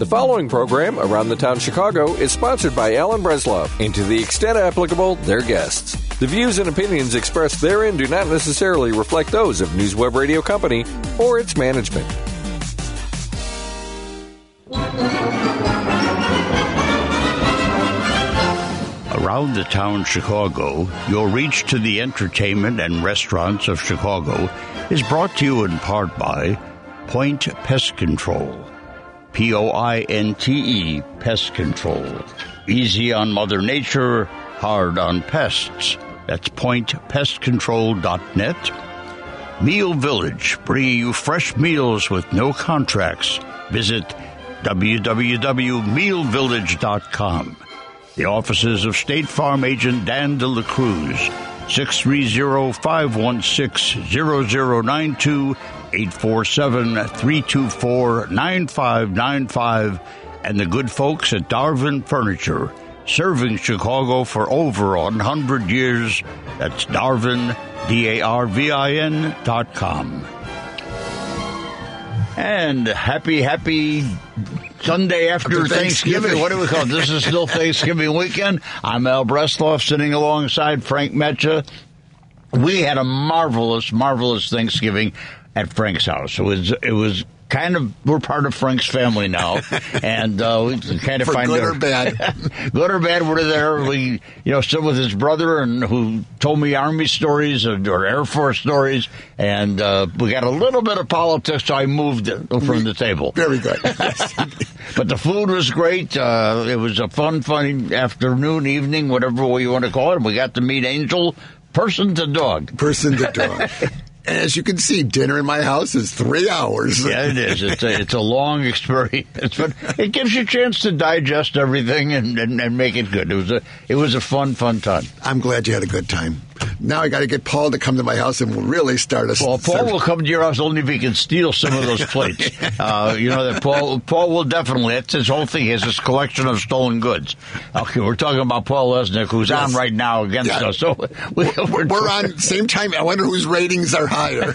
The following program, Around the Town Chicago, is sponsored by Alan Bresloff and to the extent applicable, their guests. The views and opinions expressed therein do not necessarily reflect those of NewsWeb Radio Company or its management. Around the town Chicago, your reach to the entertainment and restaurants of Chicago is brought to you in part by Pointe Pest Control. P O I N T E Pest Control. Easy on Mother Nature, hard on pests. That's pointpestcontrol.net. Meal Village, bringing you fresh meals with no contracts. Visit www.mealvillage.com. The offices of State Farm agent Dan De La Cruz, 630-516-0092, 847-324-9595, and the good folks at Darvin Furniture, serving Chicago for over 100 years. That's Darvin, D-A-R-V-I-N dot com. And happy, happy Sunday after, After Thanksgiving. Thanksgiving. What do we call it? This is still Thanksgiving weekend. I'm Al Bresloff sitting alongside Frank Metcha. We had a marvelous, marvelous Thanksgiving at Frank's house. It was, it was kind of, we're part of Frank's family now. and, uh, we kind of For find good our- or bad. good or bad, we're there. We, you know, stood with his brother and who told me Army stories or, Air Force stories. And, uh, we got a little bit of politics, so I moved it from the table. Very good. But the food was great. Uh, it was a fun, fun afternoon, evening, whatever way you want to call it. We got to meet Angel, person to dog. Person to dog. As you can see, dinner in my house is three hours. Yeah, it is. It's a, it's a long experience, but it gives you a chance to digest everything and, and, and make it good. It was a it was a fun, fun time. I'm glad you had a good time. Now I got to get Paul to come to my house and we'll really start us. Well, Paul will come to your house only if he can steal some of those plates. Uh, you know that Paul Paul will definitely. That's his whole thing. He has this collection of stolen goods. Okay, we're talking about Paul Lisnek, who's Yes. on right now against Yeah. us. So we, we're, We're on same time. I wonder whose ratings are higher.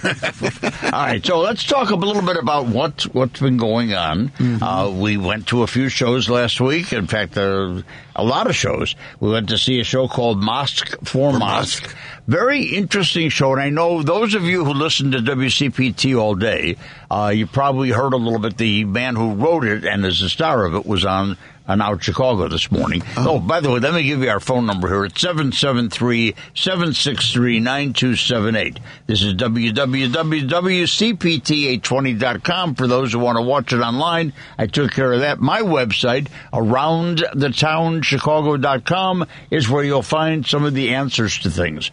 All right, so let's talk a little bit about what what's been going on. Mm-hmm. Uh, we went to a few shows last week. In fact, uh, a lot of shows. We went to see a show called Mosque for, Mosque. Mosque. Very interesting show, and I know those of you who listen to WCPT all day, uh, you probably heard a little bit. The man who wrote it and is the star of it was on on Out Chicago this morning. Oh. oh. by the way, let me give you our phone number here. It's 773-763-9278. This is www.cpt820.com for those who want to watch it online. I took care of that. My website, aroundthetownchicago.com, is where you'll find some of the answers to things.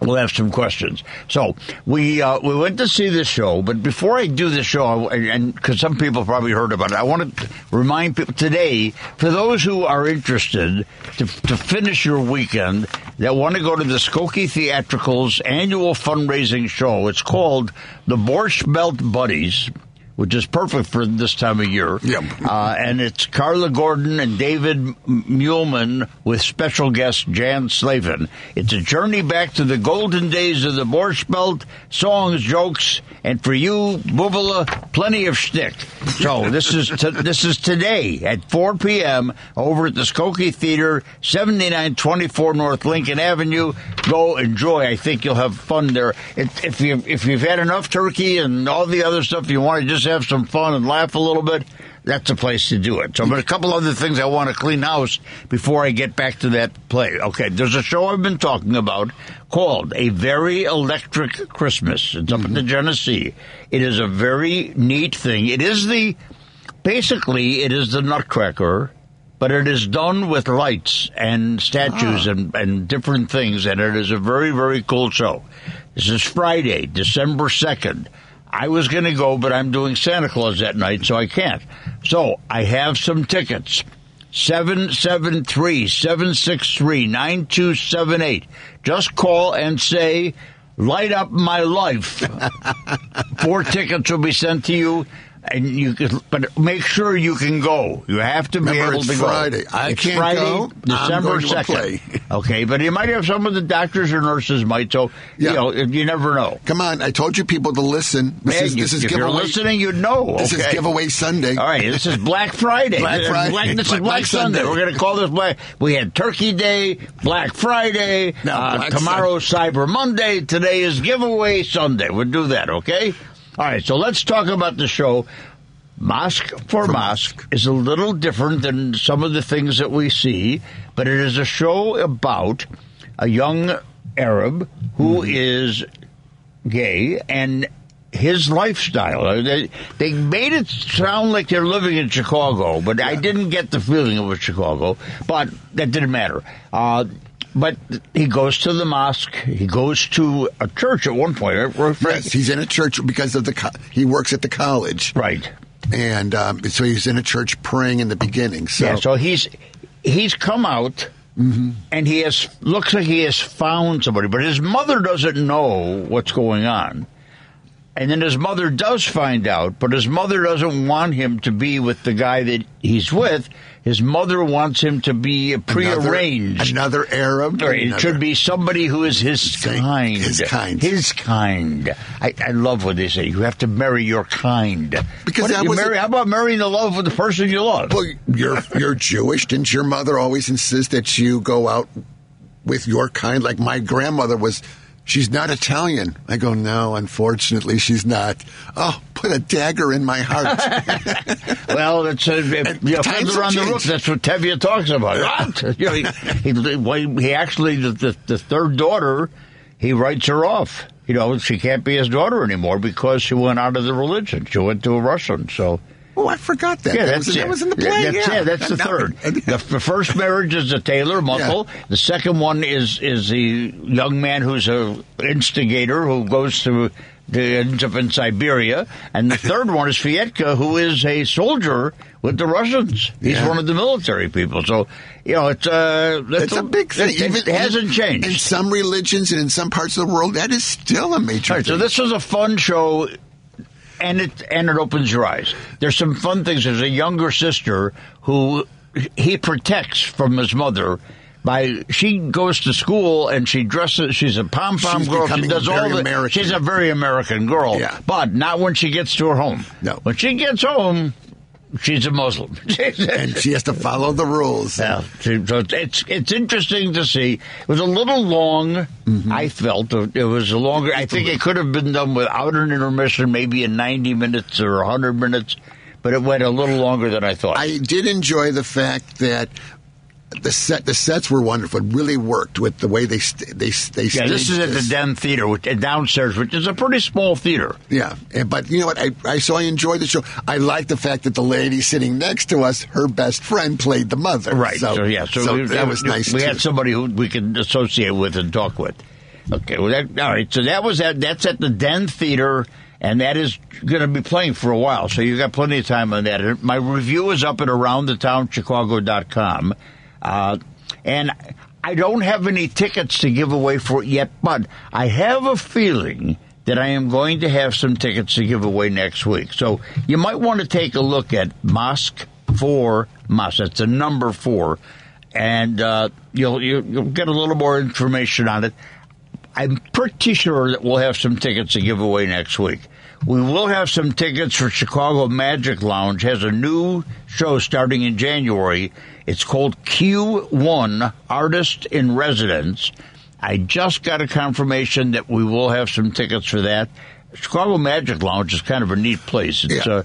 We'll have some questions. So we uh, we went to see this show, but before I do the show, and because some people probably heard about it, I want to remind people today for those who are interested to, to finish your weekend that want to go to the Skokie Theatricals annual fundraising show. It's called the Borscht Belt Buddies. Which is perfect for this time of year. Yep. Uh, and it's Carla Gordon and David M- Muehlman with special guest Jan Slavin. It's a journey back to the golden days of the Borscht Belt, songs, jokes, and for you, Buvula, plenty of shtick. So this is t- this is today at 4 p.m. over at the Skokie Theater, 7924 North Lincoln Avenue. Go enjoy. I think you'll have fun there. If, if you if you've had enough turkey and all the other stuff, you want to just have some fun and laugh a little bit. That's a place to do it. So, but a couple other things I want to clean house before I get back to that play. Okay, there's a show I've been talking about called A Very Electric Christmas. It's up in the mm-hmm. Genesee. It is a very neat thing. It is the basically it is the Nutcracker, but it is done with lights and statues ah. and, and different things, and it is a very very cool show. This is Friday, December second. I was going to go, but I'm doing Santa Claus that night, so I can't. So I have some tickets. 773 763 9278. Just call and say, Light Up My Life. Four tickets will be sent to you. And you can, but make sure you can go. You have to be Remember, able it's to Friday. go. I It's can't Friday, go. December second. Okay, but you might have some of the doctors or nurses might. So Yeah. you know, you never know. Come on, I told you people to listen. This is you- this is if you're listening, you'd know. This is giveaway Sunday. All right, this is Black Friday. Black Friday. Black- this is Black- Sunday. Sunday. We're going to call this Black. We had Turkey Day, Black Friday. No, uh, Black tomorrow, Cyber Monday. Today is Giveaway Sunday. We'll do that, okay? All right, so let's talk about the show. Mosque for Mosque is a little different than some of the things that we see, but it is a show about a young Arab who is gay and his lifestyle. Uh, They, they made it sound like they're living in Chicago, but I didn't get the feeling it was Chicago. But that didn't matter. Uh, but he goes to the mosque. He goes to a church at one point. Yes, he's in a church because of the co- he works at the college, Right. and um, so he's in a church praying in the beginning. So, Yeah, so he's he's come out and he has looks like he has found somebody, but his mother doesn't know what's going on. And then his mother does find out, but his mother doesn't want him to be with the guy that he's with. His mother wants him to be another- prearranged. Another Arab. Or it another- should be somebody who is his kind. his kind. His kind. I, I love what they say. You have to marry your kind. Because that you was marry, a- how about marrying the love of the person you love? Well, you're you're Jewish. Didn't your mother always insist that you go out with your kind? Like my grandmother was. She's not Italian. I go, no, unfortunately, she's not. Oh, put a dagger in my heart. Well, it's uh, if, you know, times Fiddler have on the Roof. That's what Tevye talks about. What? You know, he, he, he actually the, the the third daughter, he writes her off. You know, she can't be his daughter anymore because she went out of the religion. She went to a Russian. So oh, I forgot that. yeah, that, was, it. that was in the play. That's, yeah. that's the third. The, the first marriage is the Taylor Muckle. The second one is is the young man who's a instigator who goes to. ends up in Siberia, and the third one is Fyedka, who is a soldier with the Russians. He's Yeah. one of the military people. So, you know, it's uh, that's It's a big thing. It, it hasn't changed. In some religions and in some parts of the world, that is still a major All right, so this was a fun show, and it and it opens your eyes. There's some fun things. There's a younger sister who he protects from his mother. By she goes to school and she dresses. She's a pom pom girl. She does all the. American. She's a very American girl. Yeah. but not when she gets to her home. No. when she gets home, she's a Muslim. and she has to follow the rules. Yeah, so so it's it's interesting to see. It was a little long. Mm-hmm. I felt it was longer. I think it could have been done without an intermission, maybe in ninety minutes or hundred minutes, but it went a little longer than I thought. I did enjoy the fact that the set the sets were wonderful. It really worked with the way they st- they they yeah, this is at the Den Theater, which, uh, downstairs, which is a pretty small theater. Yeah, and, but you know what? I, I so I enjoyed the show. I like the fact that the lady sitting next to us, her best friend, played the mother. Right. So, yeah. So, we, that was nice. We too. had somebody who we could associate with and talk with. Okay. Well, that, all right. So that was at that's at the Den Theater, and that is going to be playing for a while. So you got plenty of time on that. My review is up at aroundthetownchicago.com. Uh, and I don't have any tickets to give away for it yet, but I have a feeling that I am going to have some tickets to give away next week. So you might want to take a look at Mosque for Mosque. That's a number four, and uh, you'll you'll get a little more information on it. I'm pretty sure that we'll have some tickets to give away next week. We will have some tickets for Chicago Magic Lounge. Has a new show starting in January. It's called Q1 Artist in Residence. I just got a confirmation that we will have some tickets for that. Chicago Magic Lounge is kind of a neat place. It's Yeah. uh,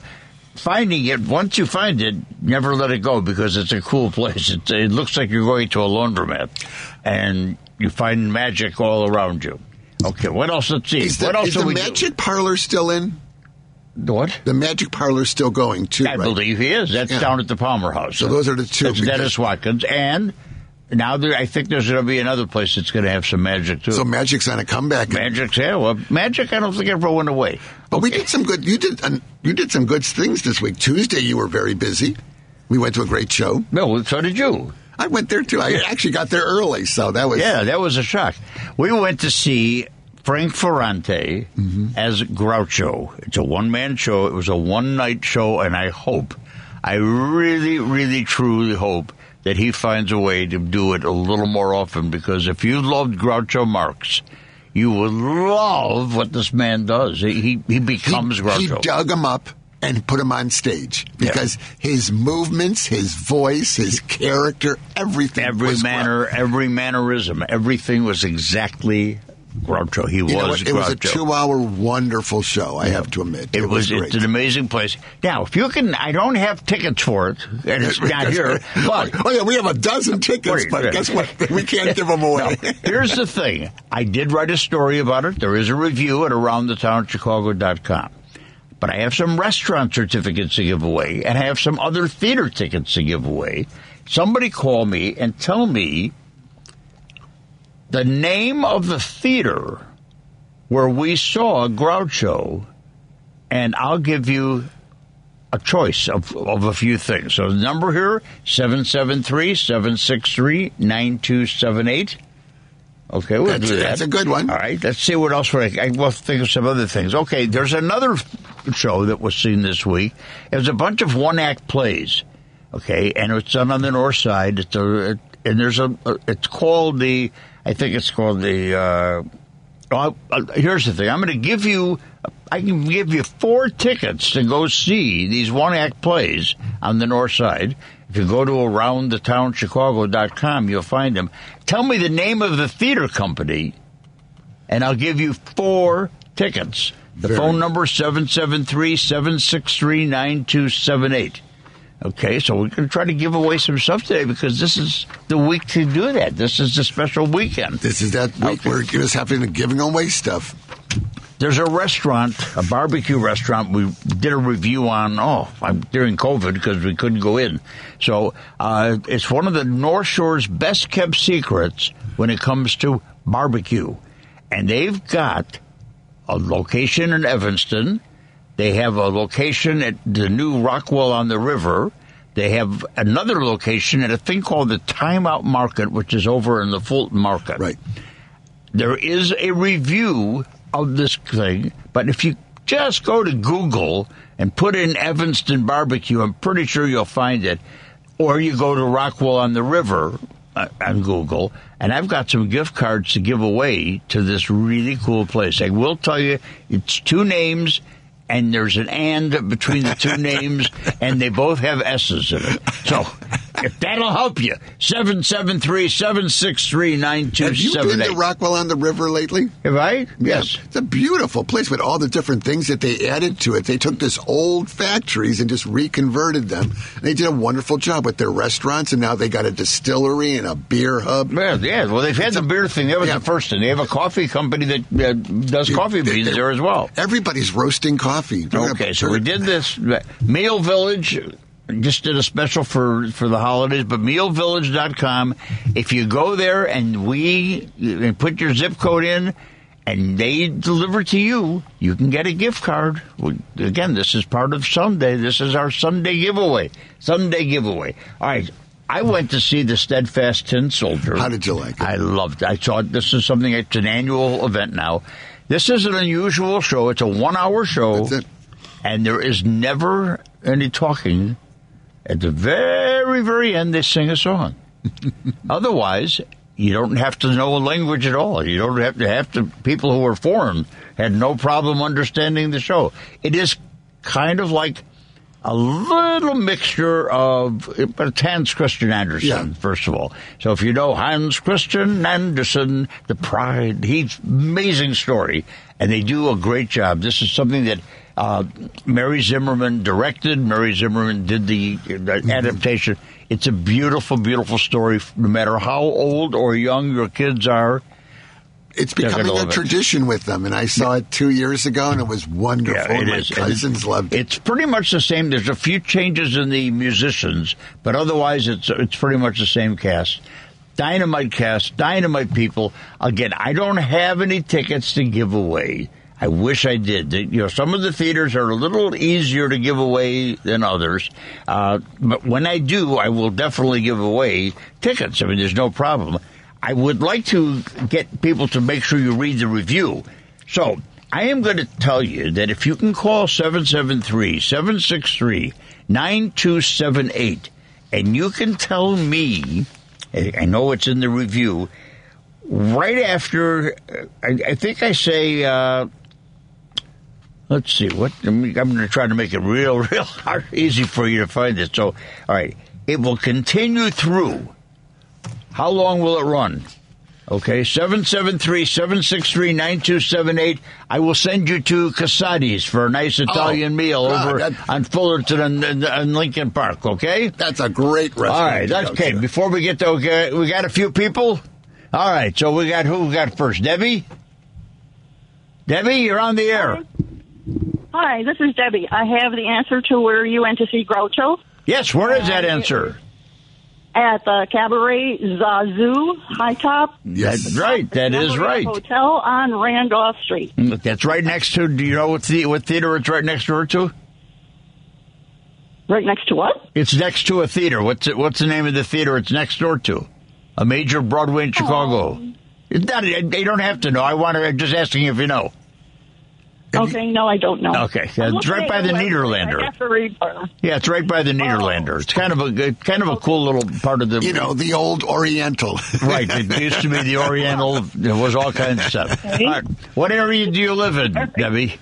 finding it. Once you find it, never let it go because it's a cool place. It, it looks like you're going to a laundromat, and you find magic all around you. Okay, what else? Let's see. Is the, what else is the magic parlor still in? What? The magic parlor's still going too, I right? believe he is. That's Yeah. down at the Palmer House. So those are the two, That's Dennis Watkins, and now there, I think there's going to be another place that's going to have some magic too. So magic's on a comeback. Magic's yeah. Well, magic, I don't think ever went away. But we did some good. You did. Uh, you did some good things this week. Tuesday, you were very busy. We went to a great show. No, so did you. I went there too. I actually got there early, so that was Yeah, that was a shock. We went to see Frank Ferrante Mm-hmm. as Groucho. It's a one man show. It was a one night show, and I hope, I really, really, truly hope that he finds a way to do it a little more often because if you loved Groucho Marx, you would love what this man does. He he becomes he, Groucho. He dug him up and put him on stage because yeah. his movements, his voice, his character, everything, every manner, every mannerism, everything was exactly Groucho. He you was. It was a two-hour wonderful show. I yeah. have to admit, it, it was. was it's an amazing place. Now, if you can, I don't have tickets for it, and it's not here. But oh yeah, we have a dozen tickets, but guess what? We can't give them away. Now, here's the thing: I did write a story about it. There is a review at AroundTheTownChicago.com. But I have some restaurant certificates to give away, and I have some other theater tickets to give away. Somebody call me and tell me the name of the theater where we saw a Groucho, and I'll give you a choice of, of a few things. So the number here, 773-763-9278. Okay, we'll that's, do that. That's a good one. All right, let's see what else we I will think of some other things. Okay, there's another show that was seen this week. It was a bunch of one act plays. Okay, and it's done on the north side. It's a, and there's a, it's called the I think it's called the. Uh, well, uh, here's the thing. I'm going to give you. I can give you four tickets to go see these one act plays on the north side. If you go to aroundthetownchicago.com, you'll find them. Tell me the name of the theater company, and I'll give you four tickets. The Very. phone number 773 763 9278. Okay, so we're going to try to give away some stuff today because this is the week to do that. This is the special weekend. This is that week okay. we're just having to giving away stuff. There's a restaurant, a barbecue restaurant. We did a review on oh during COVID because we couldn't go in. So uh, it's one of the North Shore's best kept secrets when it comes to barbecue, and they've got a location in Evanston they have a location at the new Rockwell on the River. They have another location at a thing called the Timeout Market, which is over in the Fulton Market. Right. There is a review of this thing, but if you just go to Google and put in Evanston Barbecue, I'm pretty sure you'll find it. Or you go to Rockwell on the River uh, on Google, and I've got some gift cards to give away to this really cool place. I will tell you, it's two names and there's an and between the two names, and they both have S's in it. So, that'll help you, 773 763 Have you been to Rockwell on the River lately? Have I? Yes. It's a beautiful place with all the different things that they added to it. They took this old factories and just reconverted them. They did a wonderful job with their restaurants, and now they got a distillery and a beer hub. Yeah, yeah. well, they've had it's the a, beer thing. That was yeah. the first thing. They have a coffee company that uh, does coffee beans there as well. Everybody's roasting coffee coffee. okay, so we did this. Meal Village just did a special for, for the holidays, but mealvillage.com. If you go there and we and put your zip code in and they deliver to you, you can get a gift card. Again, this is part of Sunday. This is our Sunday giveaway. Sunday giveaway. All right. I went to see the Steadfast Tin Soldier. How did you like it? I loved it. I saw this is something, it's an annual event now. This is an unusual show. It's a one hour show. And there is never any talking. At the very, very end, they sing a song. Otherwise, you don't have to know a language at all. You don't have to have to. People who are foreign had no problem understanding the show. It is kind of like a little mixture of, but it's Hans Christian Andersen, yeah. first of all. So if you know Hans Christian Andersen, the pride, he's amazing story, and they do a great job. This is something that uh, Mary Zimmerman directed. Mary Zimmerman did the, the mm-hmm. adaptation. It's a beautiful, beautiful story, no matter how old or young your kids are it's becoming a tradition it. with them, and I saw it two years ago, and it was wonderful. Yeah, it My is. cousins it loved it. It's pretty much the same. There's a few changes in the musicians, but otherwise, it's it's pretty much the same cast. Dynamite cast, dynamite people. Again, I don't have any tickets to give away. I wish I did. You know, some of the theaters are a little easier to give away than others, uh, but when I do, I will definitely give away tickets. I mean, there's no problem. I would like to get people to make sure you read the review. So I am going to tell you that if you can call 773 763 9278 and you can tell me. I know it's in the review. Right after, I, I think I say. Uh, let's see what I'm going to try to make it real, real hard, easy for you to find it. So, all right, it will continue through. How long will it run? Okay, 773-763-9278. I will send you to Casati's for a nice oh, Italian Oh, meal God, over that- on Fullerton and, and, and Lincoln Park, okay? That's a great restaurant. All right, that's okay. to. Before we get to, okay, we got a few people? All right, so we got who we got first? Debbie? Debbie, you're on the air. Hi, this is Debbie. I have the answer to where you went to see Groucho Yes, where is that answer? at the Cabaret Zazu High Top. Yes. That's right. That is right. Hotel on Randolph Street. Mm, that's right next to. Do you know what the what theater it's right next door to? Right next to what? It's next to a theater. What's it, What's the name of the theater it's next door to? A major Broadway in Chicago. Oh. It's not. They don't have to know. I want to. I'm just asking if you know. Okay, no, I don't know. Okay, yeah, it's right by the your website. Nederlander. I have to read more. Yeah, it's right by the Nederlander. It's kind of a good- kind of a cool little part of the. You know, the old Oriental. Right, it used to be the Oriental. There was all kinds of stuff. Okay. All right. What area do you live in, Debbie?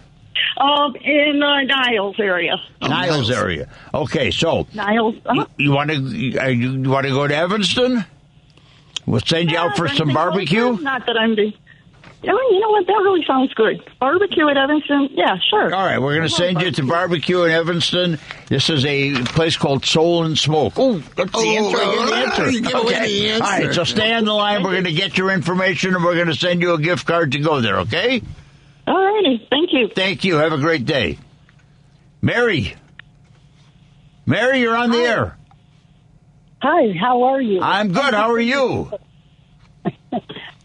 Um, in uh, Niles area. Niles Niles. area. Okay, so Niles. Uh, you want to you want to go to Evanston? We'll send you out for some barbecue. Not that I'm. The, oh, you know what? That really sounds good. Barbecue at Evanston. Yeah, sure. All right, we're going to send you to barbecue in Evanston. This is a place called Soul and Smoke. Oh, that's the Oh, answer. I get the well, answer. you give away okay. the answer. All right, so stay on the line. We're going to get your information, and we're going to send you a gift card to go there. Okay? All righty. Thank you. Thank you. Have a great day, Mary. Mary, you're on the air. Hi, how are you? I'm good. How are you?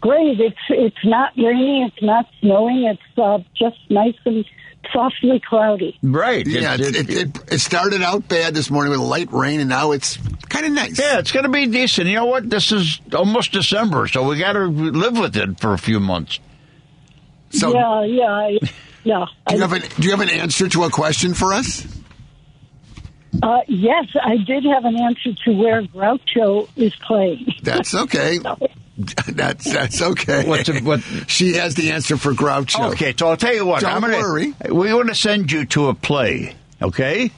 Great. It's it's not rainy. It's not snowing. It's uh, just nice and softly cloudy. Right. yeah, it, it, it, it started out bad this morning with light rain, and now it's kind of nice. Yeah, it's going to be decent. You know what? This is almost December, so we got to live with it for a few months. So, yeah, yeah, I- yeah. do, you I- have an, do you have an answer to a question for us? uh, yes, I did have an answer to where Groucho is playing. That's okay. That's that's okay. What's a- what- She has the answer for Groucho. Okay, so I'll tell you what. Don't I'm gonna, worry. We want to send you to a play. Okay.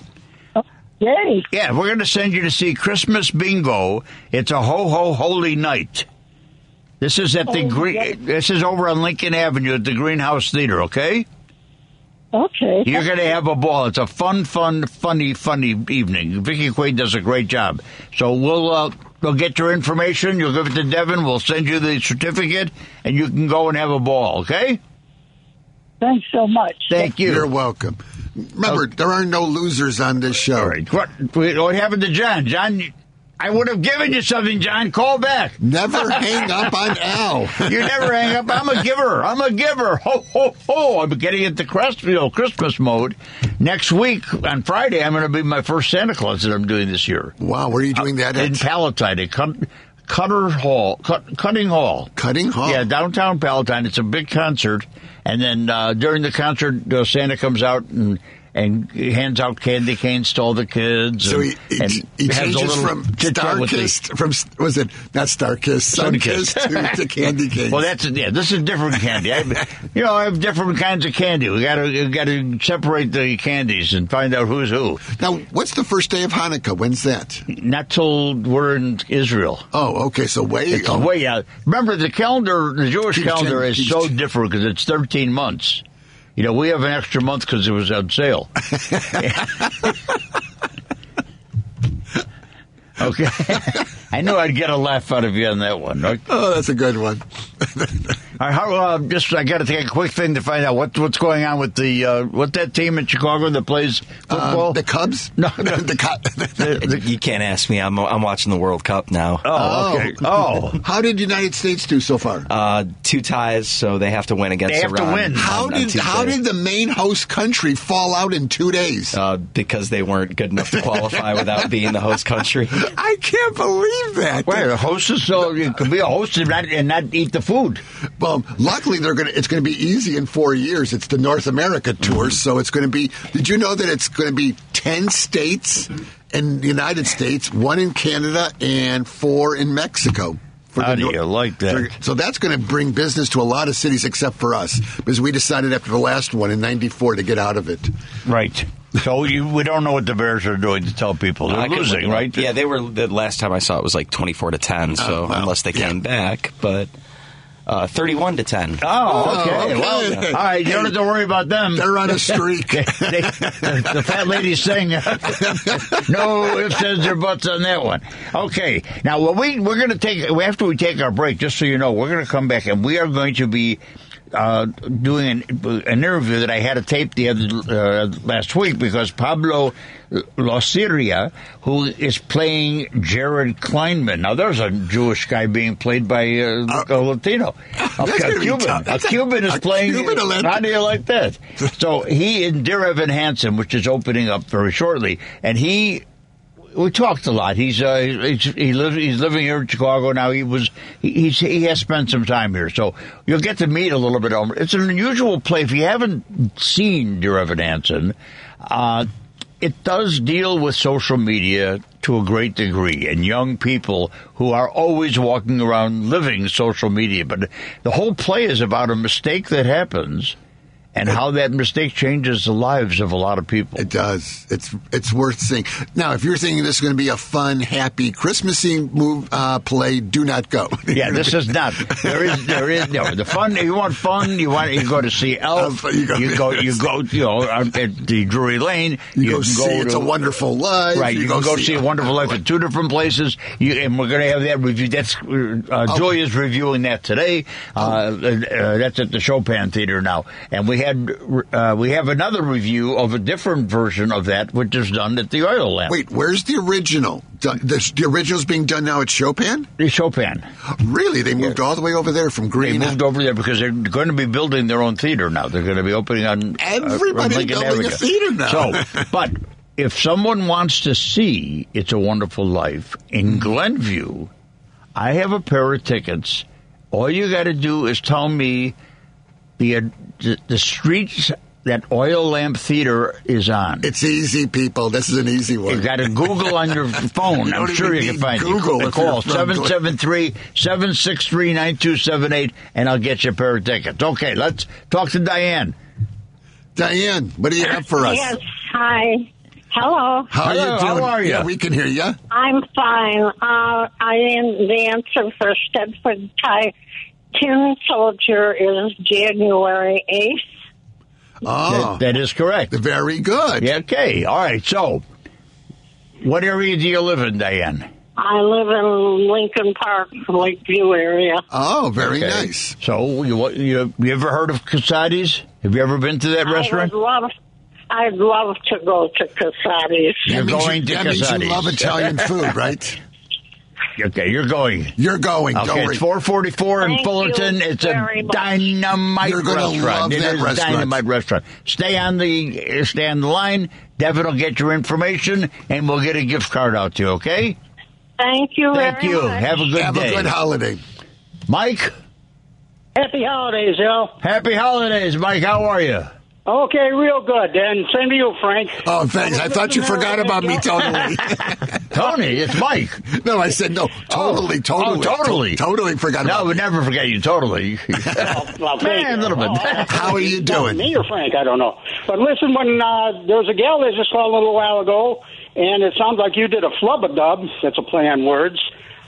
Yay! Yeah, we're going to send you to see Christmas Bingo. It's a ho ho holy night. This is at the Oh, green. yeah. This is over on Lincoln Avenue at the Greenhouse Theater. Okay. Okay. You're going to have a ball. It's a fun, fun, funny, funny evening. Vicki Quade does a great job. So we'll uh, we'll get your information. You'll give it to Devin. We'll send you the certificate, and you can go and have a ball. Okay? Thanks so much. Thank you. You're welcome. Remember, there are no losers on this show. All right. What, what happened to John? John, I would have given you something, John. Call back. Never hang up on Al. You never hang up. I'm a giver. I'm a giver. Ho, ho, ho. I'm getting into Crestfield Christmas mode. Next week, on Friday, I'm going to be my first Santa Claus that I'm doing this year. Wow, where are you doing that in at? Palatine, at Cut, Cutter Hall, Cut, Cutting Hall. Cutting Hall? Yeah, downtown Palatine. It's a big concert, and then uh, during the concert, uh, Santa comes out and and hands out candy canes to all the kids. So and, he, he, he changes from chit-chat with the- Starkist, from, was it not Starkist, Sunkist. To, to Candy canes. Well, that's yeah. This is different candy. I, you know, I have different kinds of candy. We got to got to separate the candies and find out who's who. now, what's the first day of Hanukkah? When's that? Not till we're in Israel. Oh, okay, so way. It's oh, way out. Remember, the calendar, the Jewish calendar is so different because it's 13 months. You know, we have an extra month because it was on sale. okay. I knew I'd get a laugh out of you on that one. Right? Oh, that's a good one. All right, how, uh, just I got to take a quick thing to find out what what's going on with the uh, what that team in Chicago that plays football. Um, the Cubs? No, no. the, Cub- The- the- You can't ask me. I'm I'm watching the World Cup now. oh, okay. Oh, How did United States do so far? Uh, two ties, so they have to win against They have to win. how on did Tuesday. how did the main host country fall out in two days? Uh, because they weren't good enough to qualify without being the host country. I can't believe that. wait, a host is so you could be a host and not and not eat the food. Well, luckily they're going to. It's going to be easy in four years. It's the North America tour, Mm-hmm. so it's going to be. Did you know that it's going to be ten states in the United States, one in Canada, and four in Mexico. For How do Nor- you like that? so that's going to bring business to a lot of cities except for us because we decided after the last one in '94 to get out of it. Right. So you, we don't know what the Bears are doing to tell people they're I could losing, right? Yeah, they were. The last time I saw it was like twenty-four to ten. So Oh, wow. unless they came back, but uh, thirty-one to ten. Oh, okay. okay. Well, all right. You don't have to worry about them. They're on a streak. They- they- the, the fat lady's saying no ifs, ands, or buts on that one. Okay. Now, what we we're going to take after we take our break, just so you know, we're going to come back and we are going to be. Uh, doing an, an interview that I had to tape the other uh, last week because Pablo Laucerica, who is playing Jared Kleinman. Now, there's a Jewish guy being played by uh, a Latino, a, a Cuban. A a- Cuban is a playing. Cuban How do you like that? So he in Dear Evan Hansen, which is opening up very shortly, and he. We talked a lot. He's uh, he's, he lives he's living here in Chicago now. He was he, he has spent some time here, so you'll get to meet a little bit. of him. It's an unusual play. If you haven't seen Dear Evan Hansen, uh, it does deal with social media to a great degree and young people who are always walking around living social media. But the whole play is about a mistake that happens and how that mistake changes the lives of a lot of people. It does. It's it's worth seeing. Now, if you're thinking this is going to be a fun, happy, Christmassy move uh, play, do not go. Yeah, this is not. There is, there is no the fun. You want fun? You want you go to see Elf. You You go- go, you go, you know, at the Drury Lane. You, go can see It's a Wonderful Life. Right, you, can go see a Wonderful Life at two different places, you, and we're going to have that review. That's uh, Oh. Julia's reviewing that today. Uh, uh, that's at the Chopin Theater now, and we had uh, we have another review of a different version of that, which is done at the Oil Lamp. Wait, where's the original? Done- The, the original's being done now at Chopin? Chopin. Really? They moved all the way over there from Green. They moved over there because they're going to be building their own theater now. They're going to be opening on uh, Everybody's on Lincoln building a theater now. So, but if someone wants to see "It's a Wonderful Life" in Glenview, I have a pair of tickets. All you got to do is tell me the uh, the, the streets that Oil Lamp Theater is on. It's easy, people. This is an easy one. You got to Google on your phone. You I'm sure you can need find Google it. if Call from 773 763 9278 and I'll get you a pair of tickets. Okay, let's talk to Diane. Diane, what do you have for us? Yes. Hi. Hello. How are Hello, you doing? how are you? Yeah, we can hear you. I'm fine. Uh, I am the answer for Stedford Tie. Tin Soldier is January 8th. Oh, ah. That- that is correct. very good. Yeah, okay. All right. So, what area do you live in, Diane? I live in Lincoln Park, Lakeview area. Oh, very Okay. nice. So, you, what- you, you ever heard of Casati's? Have you ever been to that I restaurant? would love, I'd love to go to Casati's. You're going you, to that means you love Italian food, right? Okay, you're going. You're going. Okay, Don't it's 444 in Thank you Fullerton. It's a very much. dynamite You're gonna restaurant. love It that is a restaurant. dynamite restaurant. Stay on the uh, stay on the line. Devin will get your information, and we'll get a gift card out to you. Okay? Thank you Thank very you. much. Have a good Have day, a good holiday. Mike. Happy holidays, Al. Happy holidays, Mike. How are you? Okay, real good. And same to you, Frank. Oh, thanks. I thought you forgot about me totally. Tony, it's Mike. no, I said no. Totally, Oh. totally. Oh, totally. Totally forgot No, about we never forget you. Totally. Well, thank Man, a little bit. Oh, How are you doing? Me or Frank? I don't know. But listen, when uh, there was a gal that just called a little while ago, and it sounds like you did a flub a dub. That's a play on words.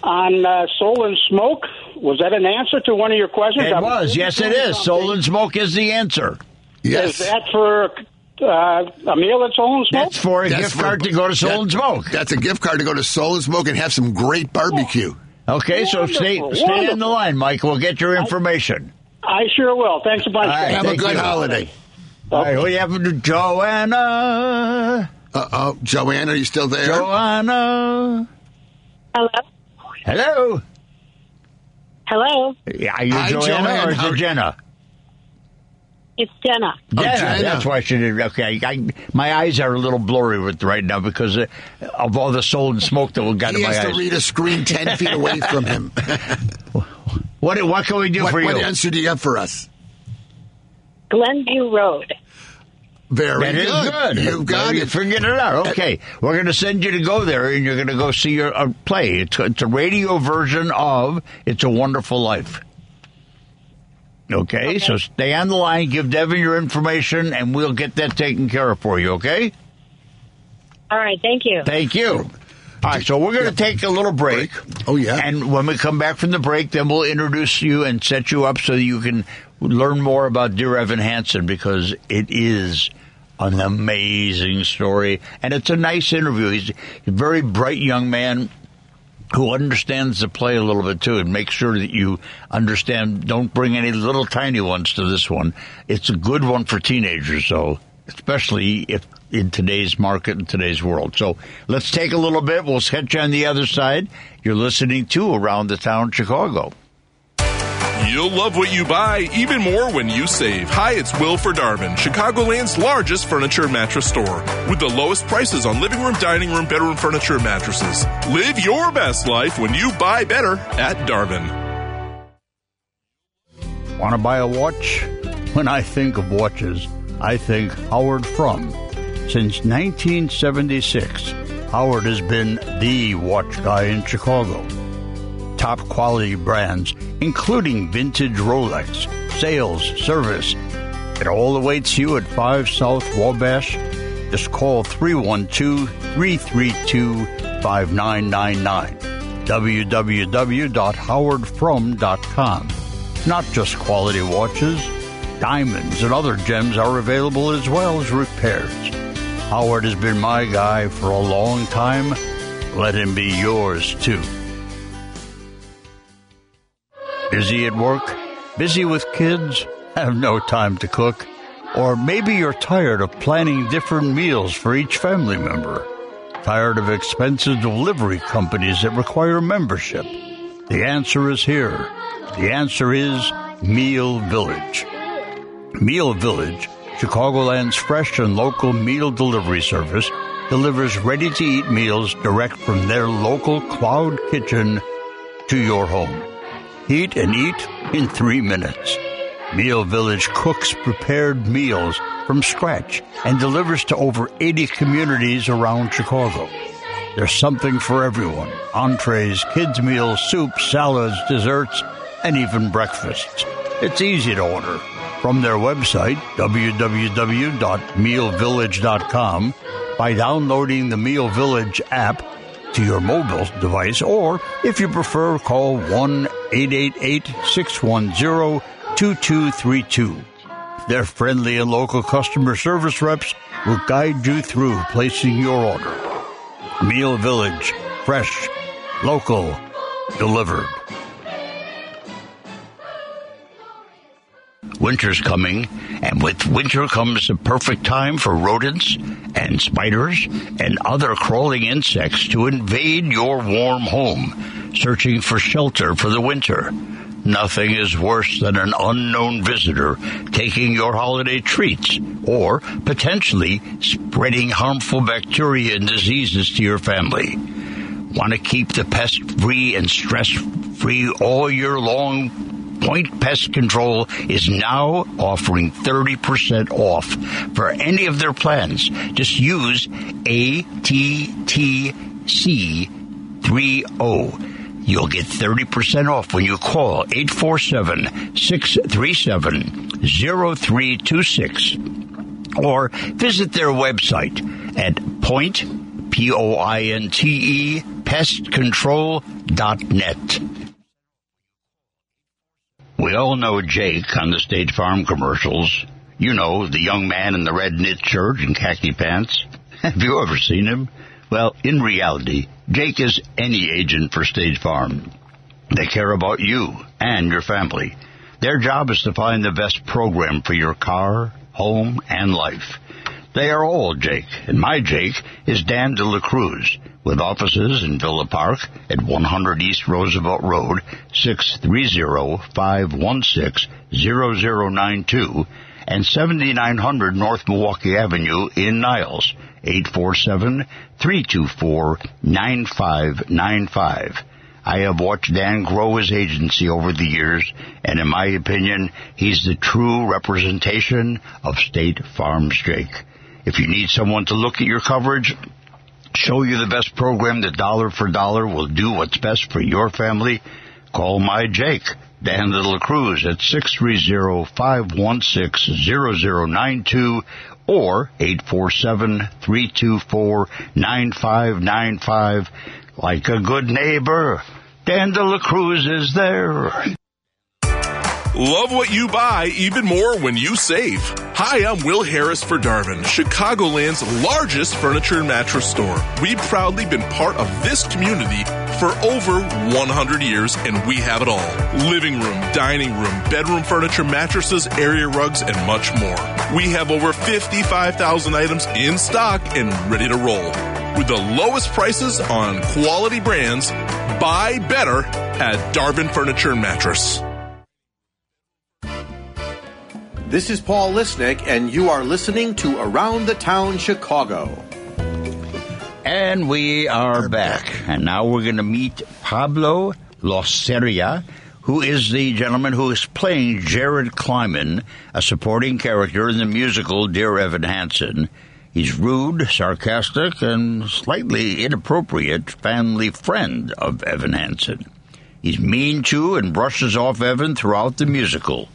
On uh, Soul and Smoke, was that an answer to one of your questions? It I was. Yes, it is. Soul and Smoke is the answer. Yes. Is that for uh, a meal at Soul and Smoke? That's for a That's gift for- card to go to Soul that- and Smoke. That's a gift card to go to Soul and Smoke and have some great barbecue. Okay, so stay Wonderful, stay on wonderful. the line, Mike. We'll get your information. I sure will. Thanks a bunch. All right. Have a thank good you. holiday. All right, what happened to Joanna? Uh oh, Joanne, are you still there? Joanna. Hello? Hello. Hello? Yeah, Are you Hi, Joanna Joanne. or is How- it Jenna? It's Jenna. Jenna. Jenna. That's why she did. Okay, I, my eyes are a little blurry with right now because uh, of all the soul and smoke that we got He in my eyes. He has to read a screen 10 feet away from him. What what can we do what, for you? what answer do you have for us? Glenview Road. Very That is good. good. You got You it. figured it out. Okay, we're going to send you to go there, and you're going to go see your uh, play. It's, it's a radio version of "It's a Wonderful Life." Okay, so stay on the line. Give Devin your information, and we'll get that taken care of for you. Okay. All right, thank you. Thank you. All right, so we're going to take a little break. Oh, yeah. And when we come back from the break, then we'll introduce you and set you up so that you can learn more about Dear Evan Hansen because it is an amazing story and it's a nice interview. He's a very bright young man who understands the play a little bit too and make sure that you understand don't bring any little tiny ones to this one. It's a good one for teenagers so especially if in today's market in today's world. So let's take a little bit. We'll catch you on the other side. You're listening to Around the Town Chicago. You'll love what you buy, even more when you save. Hi, it's Will for Darvin, Chicagoland's largest furniture mattress store, with the lowest prices on living room, dining room, bedroom furniture and mattresses. Live your best life when you buy better at Darvin. Want to buy a watch? When I think of watches, I think Howard From. Since 1976, Howard has been the watch guy in Chicago. Top quality brands, including vintage Rolex, sales, service. It all awaits you at 5 South Wabash. Just call 312 332 5999 www.howardfrom.com. Not just quality watches, diamonds and other gems are available as well as repairs. Howard has been my guy for a long time. Let him be yours too. Busy at work? Busy with kids? Have no time to cook? Or maybe you're tired of planning different meals for each family member. Tired of expensive delivery companies that require membership? The answer is here. The answer is Meal Village. Meal Village, Chicagoland's fresh and local meal delivery service, delivers ready to eat meals direct from their local cloud kitchen to your home. Heat and eat in three minutes. Meal Village cooks prepared meals from scratch and delivers to over 80 communities around Chicago. There's something for everyone entrees, kids' meals, soups, salads, desserts, and even breakfasts. It's easy to order from their website, www.mealvillage.com, by downloading the Meal Village app to your mobile device, or if you prefer, call 1 888 610 2232. Their friendly and local customer service reps will guide you through placing your order. Meal Village, fresh, local, delivered. Winter's coming, and with winter comes the perfect time for rodents and spiders and other crawling insects to invade your warm home, searching for shelter for the winter. Nothing is worse than an unknown visitor taking your holiday treats or potentially spreading harmful bacteria and diseases to your family. Want to keep the pest free and stress free all year long? Pointe Pest Control is now offering 30% off for any of their plans. Just use ATTC30. You'll get 30% off when you call 847-637-0326 or visit their website at point, P-O-I-N-T-E, pestcontrol.net. We all know Jake on the State Farm commercials. You know, the young man in the red knit shirt and khaki pants. Have you ever seen him? Well, in reality, Jake is any agent for State Farm. They care about you and your family. Their job is to find the best program for your car, home, and life. They are all Jake, and my Jake is Dan De La Cruz, with offices in Villa Park at 100 East Roosevelt Road, 630-516-0092, and 7900 North Milwaukee Avenue in Niles, 847-324-9595. I have watched Dan grow his agency over the years, and in my opinion, he's the true representation of State Farm's Jake. If you need someone to look at your coverage, show you the best program that dollar for dollar will do what's best for your family, call my Jake. Dan la Cruz at 630-516-0092 or 847-324-9595. Like a good neighbor, Dan Cruz is there. Love what you buy even more when you save. Hi, I'm Will Harris for Darvin, Chicagoland's largest furniture and mattress store. We've proudly been part of this community for over 100 years and we have it all. Living room, dining room, bedroom furniture, mattresses, area rugs, and much more. We have over 55,000 items in stock and ready to roll. With the lowest prices on quality brands, buy better at Darvin Furniture and Mattress. This is Paul Lisnek, and you are listening to Around the Town Chicago. And we are back. And now we're going to meet Pablo Laucerica, who is the gentleman who is playing Jared Kleinman, a supporting character in the musical Dear Evan Hansen. He's rude, sarcastic, and slightly inappropriate family friend of Evan Hansen. He's mean to and brushes off Evan throughout the musical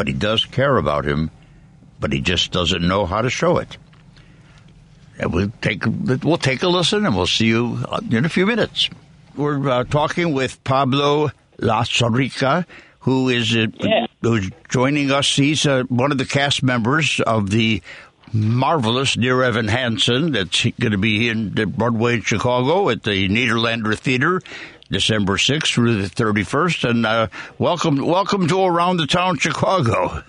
but he does care about him, but he just doesn't know how to show it. And we'll take we'll take a listen, and we'll see you in a few minutes. We're uh, talking with Pablo Laucerica, who is uh, yeah. who's joining us. He's uh, one of the cast members of the marvelous Dear Evan Hansen that's going to be in Broadway in Chicago at the Nederlander Theater December 6th through the 31st. And uh, welcome, welcome to Around the Town Chicago.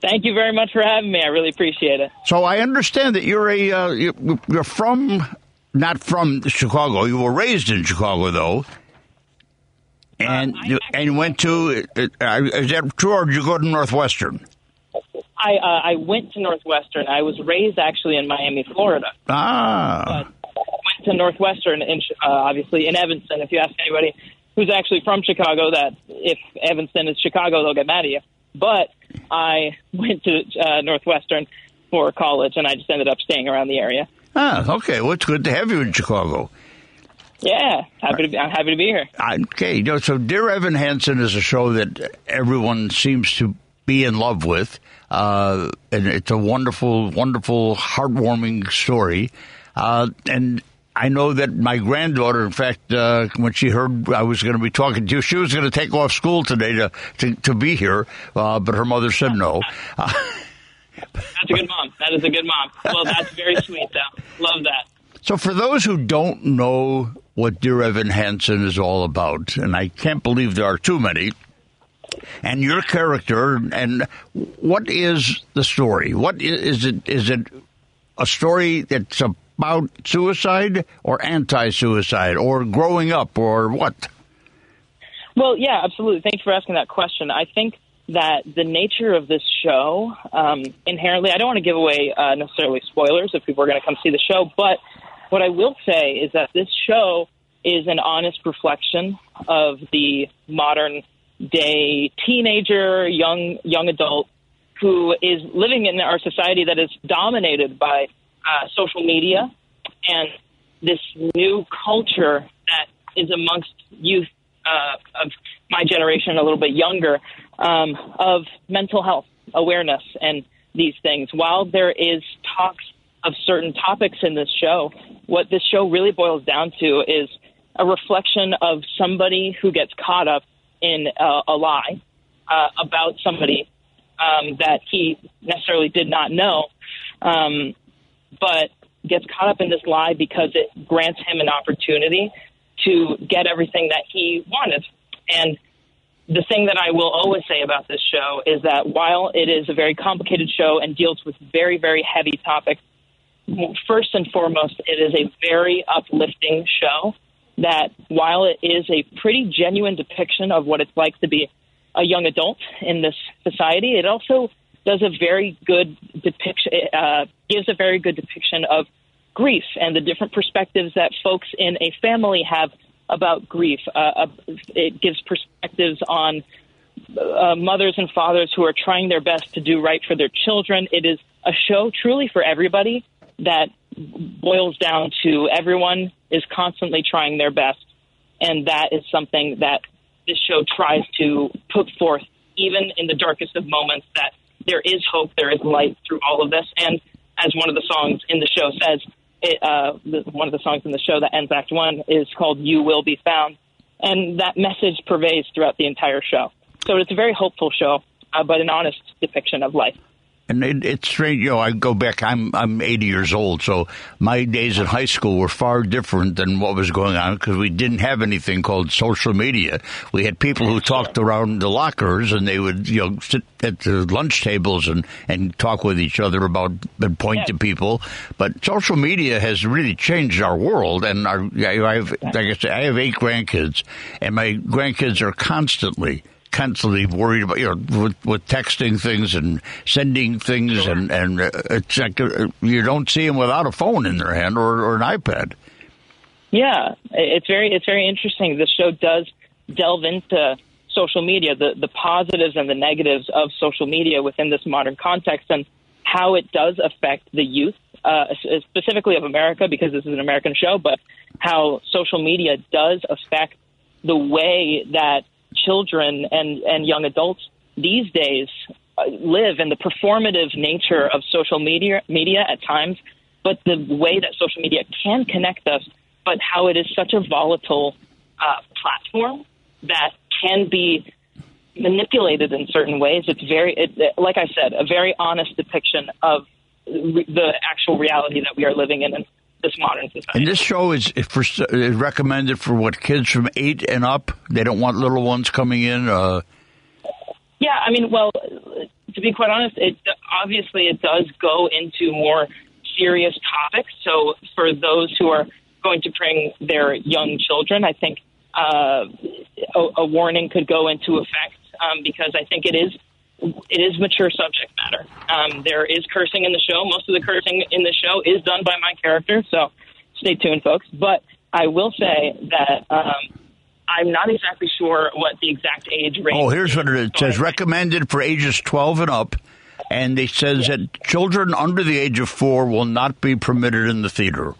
Thank you very much for having me. I really appreciate it. So I understand that you're a uh, you're from not from Chicago. You were raised in Chicago, though, and Uh, I and went to. Uh, is that true, or did you go to Northwestern? I uh, I went to Northwestern. I was raised actually in Miami, Florida. Ah, Went to Northwestern, in, uh, obviously in Evanston. If you ask anybody who's actually from Chicago, that if Evanston is Chicago, they'll get mad at you. But I went to uh, Northwestern for college, and I just ended up staying around the area. ah, okay. Well, it's good to have you in Chicago. Yeah, happy to be, I'm happy to be here. Okay, you know, so Dear Evan Hansen is a show that everyone seems to be in love with, uh, and it's a wonderful, wonderful, heartwarming story. Uh, and I know that my granddaughter, in fact, uh, when she heard I was going to be talking to you, she was going to take off school today to to, to be here, uh, but her mother said no. Uh, That's a good mom. That is a good mom. Well, that's very sweet, though. Love that. So, for those who don't know what Dear Evan Hansen is all about, and I can't believe there are too many, and your character, and what is the story? What is, is it? Is it a story that's about suicide, or anti-suicide, or growing up, or what? Well, yeah, absolutely. Thanks for asking that question. I think that the nature of this show, um, inherently, I don't want to give away uh, necessarily spoilers if people are going to come see the show, but what I will say is that this show is an honest reflection of the modern day teenager, young young adult who is living in our society that is dominated by uh, social media and this new culture that is amongst youth uh, of my generation, a little bit younger, um, of mental health awareness and these things. While there is talks of certain topics in this show, what this show really boils down to is a reflection of somebody who gets caught up in uh, a lie uh, about somebody um, that he necessarily did not know, um, but gets caught up in this lie because it grants him an opportunity to get everything that he wanted. And the thing that I will always say about this show is that while it is a very complicated show and deals with very, very heavy topics, first and foremost, it is a very uplifting show that while it is a pretty genuine depiction of what it's like to be a young adult in this society, it also does a very good depiction, uh, gives a very good depiction of grief and the different perspectives that folks in a family have about grief. Uh, uh, it gives perspectives on uh, mothers and fathers who are trying their best to do right for their children. It is a show truly for everybody that boils down to everyone is constantly trying their best. And that is something that this show tries to put forth, even in the darkest of moments, that there is hope, there is light through all of this. And as one of the songs in the show says, it, uh, the, one of the songs in the show that ends Act One is called "You Will Be Found," and that message pervades throughout the entire show. So it's a very hopeful show, uh, but an honest depiction of life. And it, it's strange, you know. I go back. I'm I'm 80 years old, so my days in high school were far different than what was going on because we didn't have anything called social media. We had people who talked around the lockers, and they would you know sit at the lunch tables and and talk with each other about and point yeah. to people. But social media has really changed our world, and our I have like I said, I have eight grandkids, and my grandkids are constantly constantly worried about you know with, with texting things and sending things sure. and and uh, it's like uh, you don't see them without a phone in their hand or, or an iPad. Yeah, it's very it's very interesting. The show does delve into social media, the the positives and the negatives of social media within this modern context, and how it does affect the youth, uh, specifically of America, because this is an American show, but how social media does affect the way that children and, and young adults these days uh, live in the performative nature of social media, media at times, but the way that social media can connect us, but how it is such a volatile uh, platform that can be manipulated in certain ways. It's very, it, like I said, a very honest depiction of re- the actual reality that we are living in. And this modern society. And this show is for is recommended for what kids from eight and up. They don't want little ones coming in. Uh... Yeah, I mean, well, to be quite honest, it obviously it does go into more serious topics. So for those who are going to bring their young children, I think uh, a, a warning could go into effect um, because I think it is it is mature subject matter. Um, there is cursing in the show. Most of the cursing in the show is done by my character, so stay tuned, folks. But I will say that um, I'm not exactly sure what the exact age range. Oh, here's what it says: recommended for ages 12 and up. And it says yeah. that children under the age of four will not be permitted in the theater.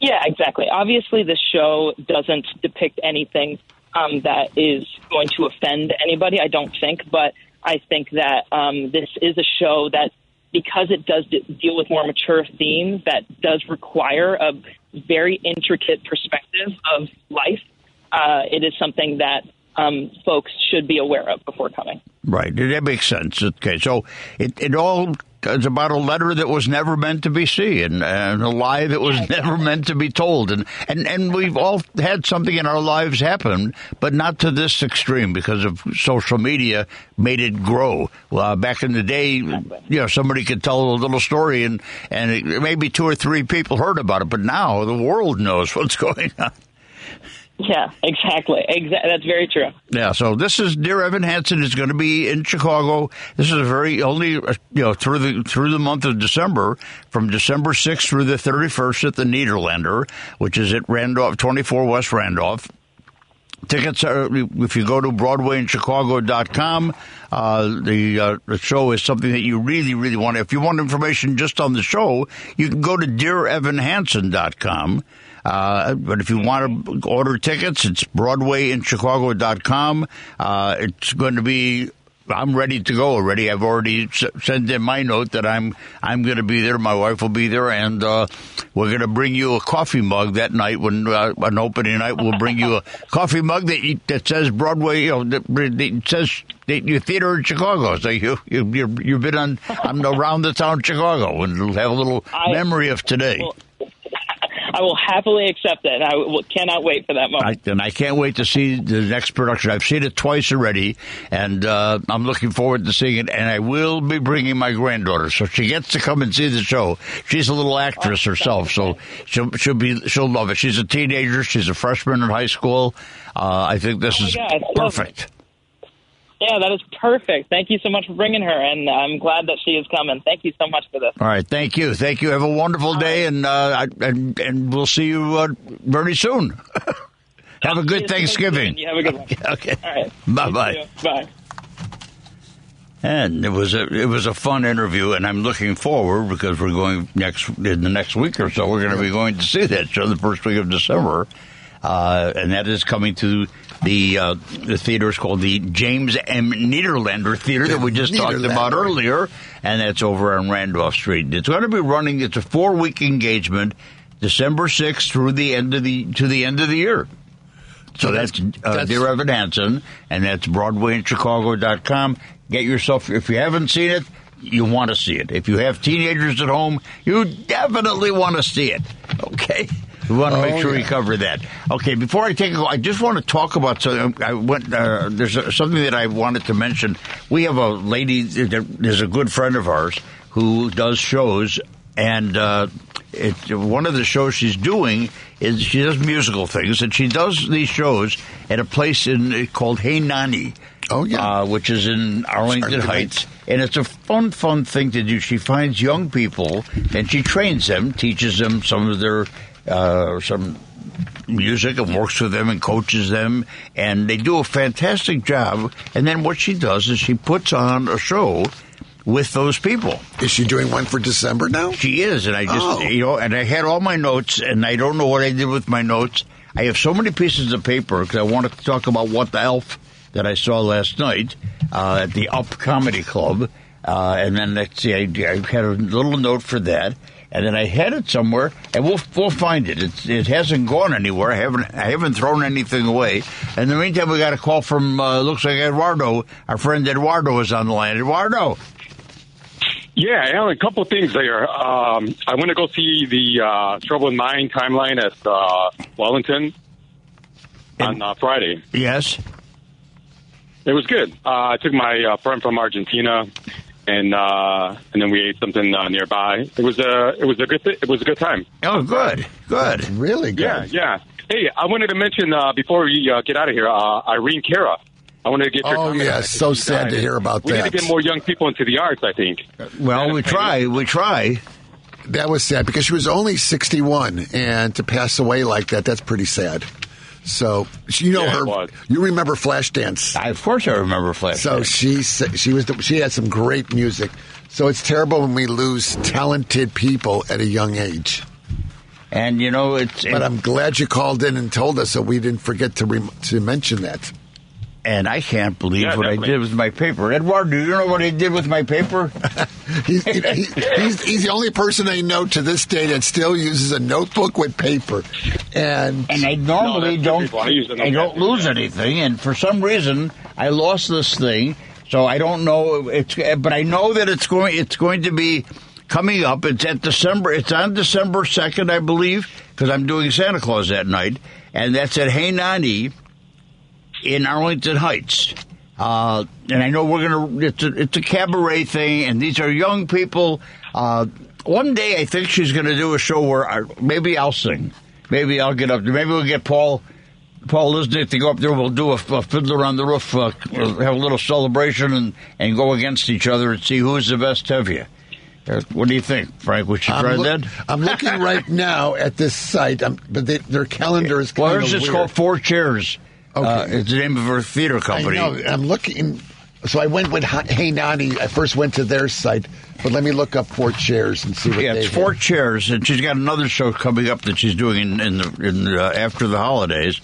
Yeah, exactly. Obviously, the show doesn't depict anything um, that is going to offend anybody, I don't think. But I think that um, this is a show that, because it does deal with more mature themes, that does require a very intricate perspective of life. Uh, it is something that um, folks should be aware of before coming. Right, that makes sense. Okay, so it, it all is about a letter that was never meant to be seen and a lie that was never meant to be told. And, and, and we've all had something in our lives happen, but not to this extreme because of social media made it grow. Well, uh, back in the day, you know, somebody could tell a little story and, and it, maybe two or three people heard about it, but now the world knows what's going on. Yeah, exactly. Exa- that's very true. Yeah. So this is Dear Evan Hansen is going to be in Chicago. This is a very only uh, you know through the through the month of December, from December sixth through the thirty first at the Nederlander, which is at Randolph twenty four West Randolph. Tickets are, if you go to BroadwayInChicago.com, uh, the, uh, the show is something that you really, really want. If you want information just on the show, you can go to DearEvanHansen.com. Uh, but if you want to order tickets, it's BroadwayInChicago.com. Uh, it's going to be I'm ready to go already. I've already sent in my note that I'm I'm going to be there. My wife will be there, and uh, we're going to bring you a coffee mug that night when uh, an opening night. We'll bring you a coffee mug that that says Broadway. You know, that, that says your theater in Chicago. So you you you've been on on around the town Chicago, and have a little I, memory of today. Well, I will happily accept it. I will, cannot wait for that moment. I, and I can't wait to see the next production. I've seen it twice already, and uh, I'm looking forward to seeing it. And I will be bringing my granddaughter, so she gets to come and see the show. She's a little actress oh, herself, so she'll, she'll be she'll love it. She's a teenager. She's a freshman in high school. Uh, I think this oh is God, perfect. Yeah, that is perfect. Thank you so much for bringing her, and I'm glad that she is coming. Thank you so much for this. All right, thank you, thank you. Have a wonderful All day, right. and uh, and and we'll see you uh, very soon. Have a good Thanksgiving. You have a good one. Okay. All right. Bye bye. Bye. And it was a it was a fun interview, and I'm looking forward because we're going next in the next week or so. We're going to be going to see that show the first week of December, uh, and that is coming to the uh, the theater is called the James M. Nederlander Theater that we just talked about earlier, and that's over on Randolph Street. It's going to be running. It's a four week engagement, December sixth through the end of the to the end of the year. So that's, uh, that's- Dear Evan Hansen, and that's BroadwayInChicago.com. Get yourself, if you haven't seen it, you want to see it. If you have teenagers at home, you definitely want to see it. Okay? We want to Oh, make sure we cover that. Okay, before I take a I just want to talk about something. I went, uh, there's a, something that I wanted to mention. We have a lady, there's a good friend of ours who does shows, and uh, it, one of the shows she's doing is she does musical things, and she does these shows at a place in called Hey Nonny. Oh, yeah. uh, which is in Arlington Arlington Heights, and it's a fun, fun thing to do. She finds young people and she trains them, teaches them some of their uh, some music, and works with them and coaches them, and they do a fantastic job. And then what she does is she puts on a show with those people. Is she doing one for December now? She is, and I just Oh. you know, and I had all my notes, and I don't know what I did with my notes. I have so many pieces of paper because I wanted to talk about what the elf that I saw last night uh, at the Up Comedy Club, uh, and then let's see, I, I had a little note for that. And then I had it somewhere, and we'll we'll find it. It's, it hasn't gone anywhere. I haven't I haven't thrown anything away. In the meantime, we got a call from uh, looks like Eduardo. Our friend Eduardo is on the line. Eduardo, Yeah, Alan, a couple of things there. Um, I want to go see the uh, Trouble in Mind timeline at uh, Wellington on uh, Friday. yes, It was good. Uh, I took my uh, friend from Argentina, and uh, and then we ate something uh, nearby. It was a it was a good th- it was a good time. oh good, good. Really good. Yeah, yeah. Hey, I wanted to mention uh, before we uh, get out of here, uh, Irene Cara. I wanted to get your Oh, comment yeah, on that, 'cause so she sad died. to hear about that. we that. need to get more young people into the arts. I think. Well, we try, we try. That was sad because she was only 61, and to pass away like that, that's pretty sad. So you know Yeah, her. You remember Flashdance? I, of course, I remember Flash. So she she was the, she had some great music. So it's terrible when we lose talented people at a young age. and you know, it's But I'm glad you called in and told us, so we didn't forget to rem- to mention that. And I can't believe Yeah, what I did with my paper. Edward, do you know what I did with my paper? He's, he, he's, he's the only person I know to this day that still uses a notebook with paper. And And I normally that's don't. I I don't okay. lose anything, and for some reason, I lost this thing. So I don't know. It's but I know that it's going. It's going to be coming up. It's at December. It's on December second, I believe, because I'm doing Santa Claus that night, and that's at Hey Nonny in Arlington Heights. Uh, and I know we're gonna. It's a, it's a cabaret thing, and these are young people. Uh, one day, I think she's gonna do a show where I, maybe I'll sing. Maybe I'll get up there. Maybe we'll get Paul. Paul Lisnek to go up there. We'll do a, a fiddler on the roof. Uh, we'll have a little celebration and, and go against each other and see who's the best of you. Uh, What do you think, Frank? We should try I'm, look- that. I'm looking right now at this site, um, but they, their calendar is Well, kind there's of weird. called Four Chairs. Uh, it's the name of her theater I company. know. I'm looking. So I went with Hey Nonny. I first went to their site, but let me look up Four Chairs and see what Yeah, it's four chairs, and she's got another show coming up that she's doing in, in the in uh, after the holidays.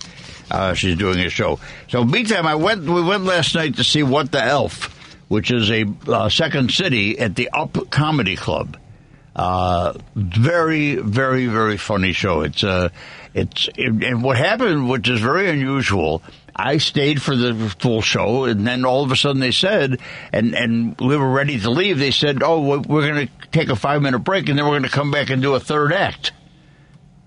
Uh, she's doing a show. So, meantime, I went. We went last night to see What the Elf, which is a uh, second city at the Up Comedy Club. Uh, very, very, very funny show. It's uh, it's and what happened, which is very unusual. I stayed for the full show, and then all of a sudden they said, and and we were ready to leave. They said, "Oh, we're- going to take a five minute break, and then we're going to come back and do a third act."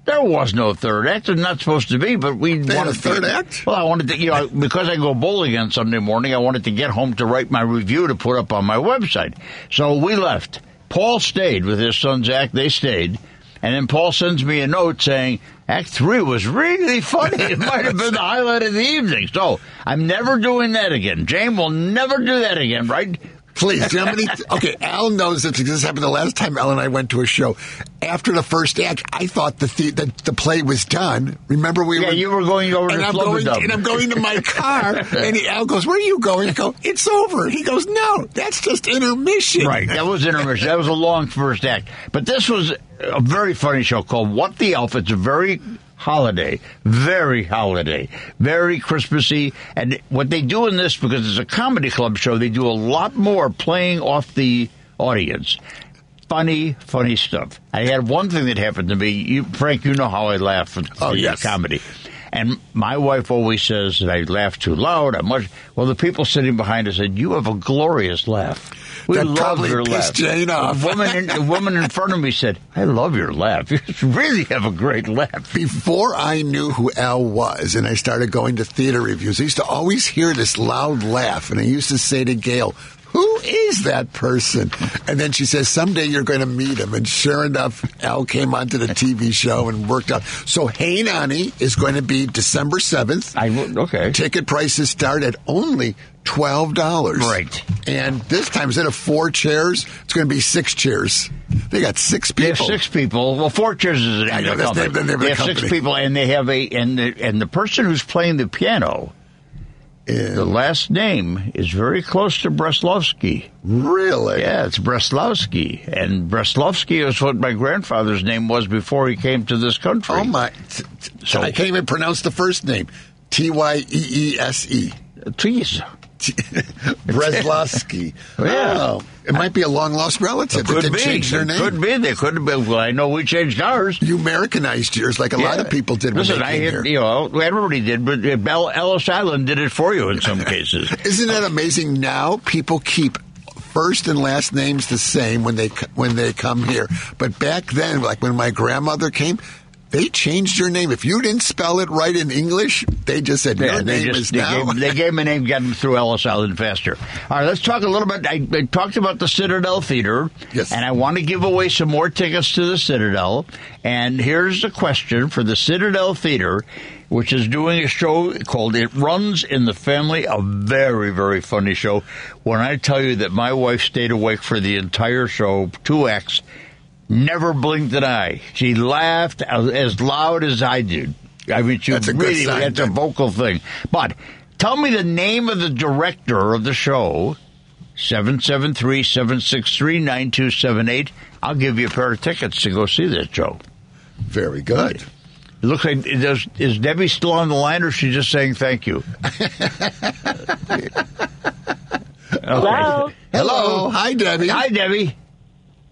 There was no third act. It's not supposed to be, but we They wanted a third to, act? Well, I wanted to, you know, because I go bowling on Sunday morning, I wanted to get home to write my review to put up on my website. So we left. Paul stayed with his son Zach. They stayed. And then Paul sends me a note saying, Act three was really funny. It might have been the highlight of the evening. So I'm never doing that again. Jane will never do that again, right? Please, you know how many? Okay, Al knows this because this happened the last time Al and I went to a show. After the first act, I thought the the, the, the play was done. Remember, we Yeah, were you were going over and to I'm going and I'm going to my car, and he, Al goes, "Where are you going?" I go, "It's over." He goes, "No, that's just intermission." Right, that was intermission. That was a long first act. But this was a very funny show called What the Elf. It's a very holiday, very holiday, very Christmassy. And what they do in this, because it's a comedy club show, they do a lot more playing off the audience. Funny, funny stuff. I had one thing that happened to me. You, Frank, you know how I laugh at Oh, yes. comedy. And my wife always says that I laugh too loud. I'm much. Well, the people sitting behind us said, "You have a glorious laugh." We That love your laugh. Jane off. A woman, in, a woman in front of me said, "I love your laugh. You really have a great laugh." Before I knew who Al was and I started going to theater reviews, I used to always hear this loud laugh. And I used to say to Gail, Who is that person? And then she says, Someday you're going to meet him. And sure enough, Al came onto the TV show and worked out. So Hey Nonny is going to be December 7th. I, okay. Ticket prices start at only $12. Right. And this time, instead of four chairs, it's going to be six chairs. They got six They people. have six people. Well, four chairs is the name I know, of the company. the the they have six people, and they have a and the and the person who's playing the piano. The last name is very close to Breslovsky. Really? Yeah, it's Breslovsky. And Breslovsky is what my grandfather's name was before he came to this country. Oh my! So- I can't even pronounce the first name. T y e e s e. Jeez. Breslavsky. Yeah. Oh, it might be a long lost relative that Could be. change their name. Could be. They could have been. Well, I know we changed ours. You Americanized yours like a lot of people did when Listen, I here. you know, everybody did, but Bell, Ellis Island did it for you in some cases. Isn't that amazing? Now people keep first and last names the same when they when they come here, but back then, like when my grandmother came. They changed your name. If you didn't spell it right in English, they just said Yeah, your they name just is they now. gave, they gave him a name, got him through Ellis Island faster. All right, let's talk a little bit. I, I talked about the Citadel Theater, Yes. and I want to give away some more tickets to the Citadel. And here's the question for the Citadel Theater, which is doing a show called "It Runs in the Family," a very very funny show. When I tell you that my wife stayed awake for the entire show, two acts. Never blinked an eye. She laughed as, as loud as I did. I mean, she That's a good really, sign, that's a vocal thing. But tell me the name of the director of the show. 773-763-9278. I'll give you a pair of tickets to go see this show. Very good. It looks like does, is Debbie still on the line, or is she just saying thank you? Hello. Hello. Hi, Debbie. Hi, Debbie.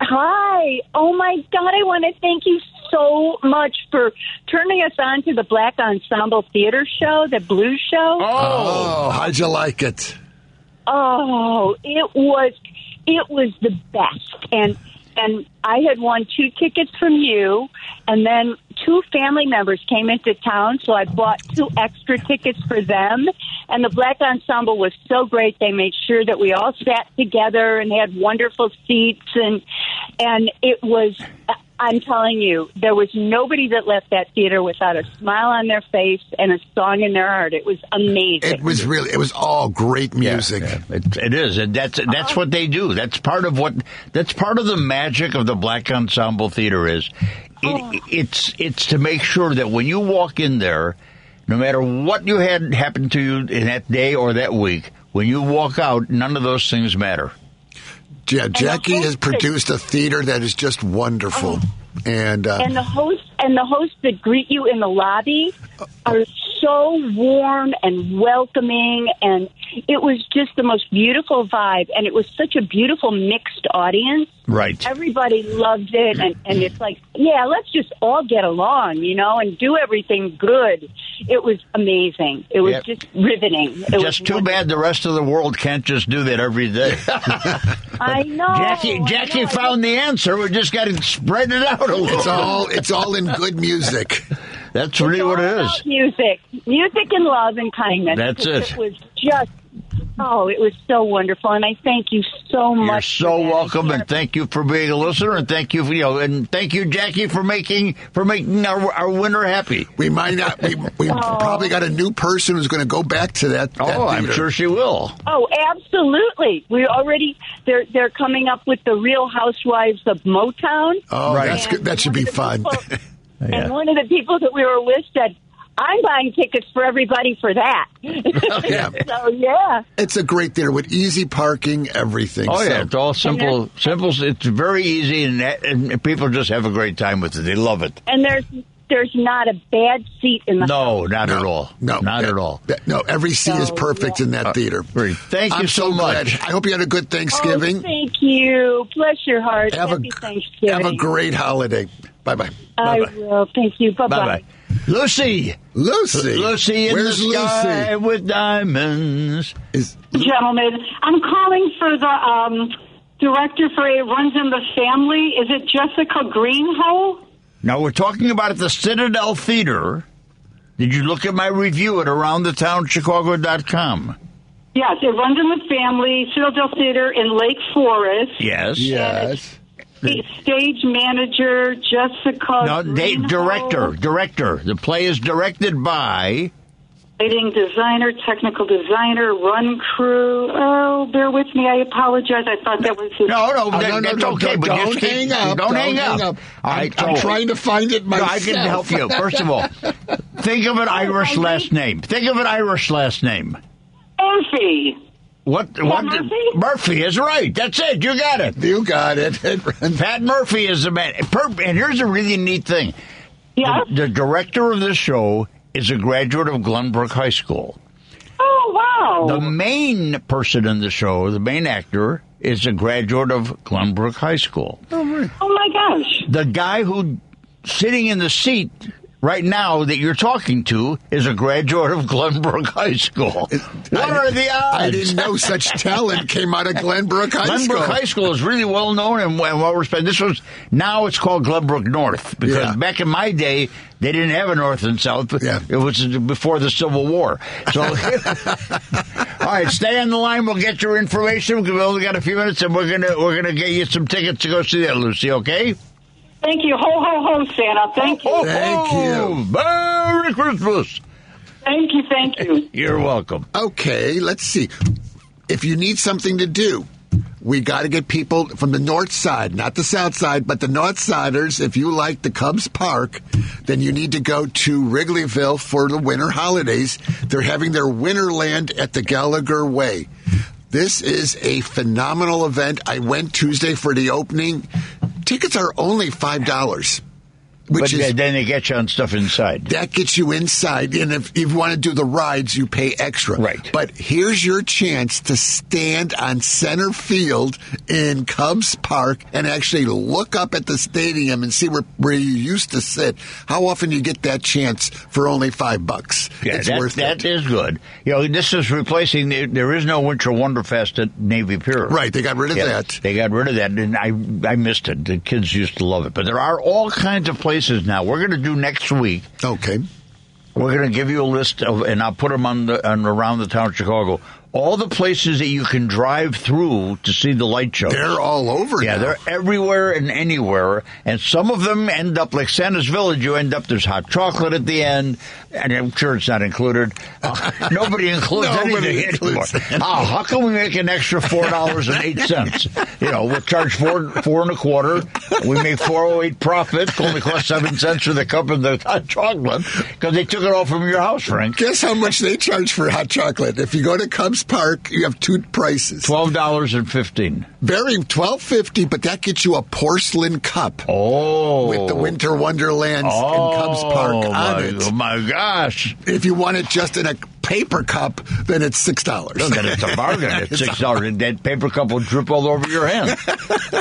Hi. Oh my God, I want to thank you so much for turning us on to the Black Ensemble Theater Show, the Blues Show. Oh. oh, how'd you like it? Oh, it was it was the best. And and I had won two tickets from you and then two family members came into town, so I bought two extra tickets for them. And the Black Ensemble was so great. They made sure that we all sat together and had wonderful seats and and it was I'm telling you, there was nobody that left that theater without a smile on their face and a song in their heart. It was amazing. It was really, it was all great music. It, it is, and that's that's what they do. That's part of what that's part of the magic of the Black Ensemble Theater is. It, It's it's to make sure that when you walk in there, no matter what you had happen to you in that day or that week, when you walk out, none of those things matter. Yeah, Jackie has produced a theater that is just wonderful. And, uh, and the hosts and the hosts that greet you in the lobby are so warm and welcoming and it was just the most beautiful vibe and it was such a beautiful mixed audience Right. everybody loved it and and it's like yeah let's just all get along you know and do everything good it was amazing it was Yep. just riveting it was Just too bad the rest of the world can't just do that every day. I know Jackie Jackie know. found the answer. We just got to spread it out a little. it's all, it's all in good music. That's really what it all is. music music and love and kindness That's it. it was just Oh, it was so wonderful, and I thank you so much. You're much. so welcome, and thank you for being a listener, and thank you, for, you know, and thank you, Jackie, for making for making our, our winter happy. We might not. We, we oh. probably got a new person who's going to go back to that. that Oh, I'm sure she will. Oh, absolutely. We already they're they're coming up with the Real Housewives of Motown. Oh, Right. that's good. That should be fun. Yeah. And one of the people that we were with said, "I'm buying tickets for everybody for that." Oh, yeah. so yeah. It's a great theater with easy parking, everything. Oh so- yeah, it's all simple. Simple. It's very easy, and, and people just have a great time with it. They love it. And there's there's not a bad seat in the No, not at all. No, not that- at all. no, every seat is perfect yeah. in that theater. Uh, great. Thank you I'm so glad. much. I hope you had a good oh, Thanksgiving. Oh, thank you. Bless your heart. have Happy a Thanksgiving. have a great holiday. Bye bye. I will. Thank you. Bye Bye bye. Lucy. Lucy. Lucy in Where's the sky Lucy? with diamonds. Is Gentlemen, I'm calling for the um, director for It Runs in the Family. Is it Jessica Greenhole? Now we're talking about at the Citadel Theater. Did you look at my review at aroundthetownchicago.com? Yes, It Runs in the Family, Citadel Theater in Lake Forest. Yes. yes. Stage manager Jessica No, they, director, director. The play is directed by. Lighting designer, technical designer, run crew. Oh, bear with me. I apologize. I thought that was his. No, no, Oh, that- no, no, that's no, okay. don't, but don't just keep- hang up. Don't, hang, up. up. All I'm, right, I'm so- trying to find it No, myself. I can help you. First of all, think of an oh, Irish last name. Think of an Irish last name. Murphy. What? what? Murphy? Murphy is right. That's it. You got it. You got it. Pat Murphy is the man. And here's a really neat thing. Yes. The, the director of this show is a graduate of Glenbrook High School. Oh, wow. The main person in the show, the main actor, is a graduate of Glenbrook High School. oh, my gosh. The guy who sitting in the seat right now that you're talking to is a graduate of Glenbrook High School. What are the odds? I didn't know such talent came out of Glenbrook High Glenbrook School. Glenbrook High School is really well known and well well respected. This was now it's called Glenbrook North because Yeah. back in my day they didn't have a North and South. Yeah. It was before the Civil War. So, all right, stay on the line. We'll get your information. We've only got a few minutes, and we're gonna we're gonna get you some tickets to go see that, Lucy. Okay? Thank you. Ho, ho, ho, Santa. Thank you. Thank you. Merry Christmas. Thank you. Thank you. You're welcome. Okay, let's see. If you need something to do, we got to get people from the north side, not the south side, but the north siders. If you like the Cubs Park, then you need to go to Wrigleyville for the winter holidays. They're having their Winterland at the Gallagher Way. This is a phenomenal event. I went Tuesday for the opening. Tickets are only five dollars, which but is then they get you on stuff inside. that gets you inside. And if you want to do the rides, you pay extra. Right. But here's your chance to stand on center field in Cubs Park and actually look up at the stadium and see where, where you used to sit. How often you get that chance for only five bucks? Yeah, it's that, worth that it. is good. You know, this is replacing. the- There is no Winter Wonderfest at Navy Pier. Right, they got rid of Yeah, that. They got rid of that, and I I missed it. The kids used to love it, but there are all kinds of places now. We're going to do next week. Okay. We're going to give you a list of, and I'll put them on the on around the town of Chicago. All the places that you can drive through to see the light shows. They're all over Yeah, now. they're everywhere and anywhere, and some of them end up like Santa's Village. You end up there's hot chocolate at the end, and I'm sure it's not included. Uh, nobody includes Nobody anything includes anymore. Oh, how can we make an extra four dollars and eight cents? You know, we'll charge four four and a quarter. We make four oh eight profit. It only cost seven cents for the cup of the hot chocolate because they took it all from your house, Frank. Guess how much they charge for hot chocolate? If you go to Cubs Park, you have two prices. Twelve dollars and fifteen. Very twelve fifty, but that gets you a porcelain cup. Oh, with the Winter Wonderlands in Cubs Park Oh, on my, it. Oh my gosh! If you want it just in a paper cup, then it's six dollars. No, then it's a bargain. It's six dollars. That paper cup will drip all over your hand.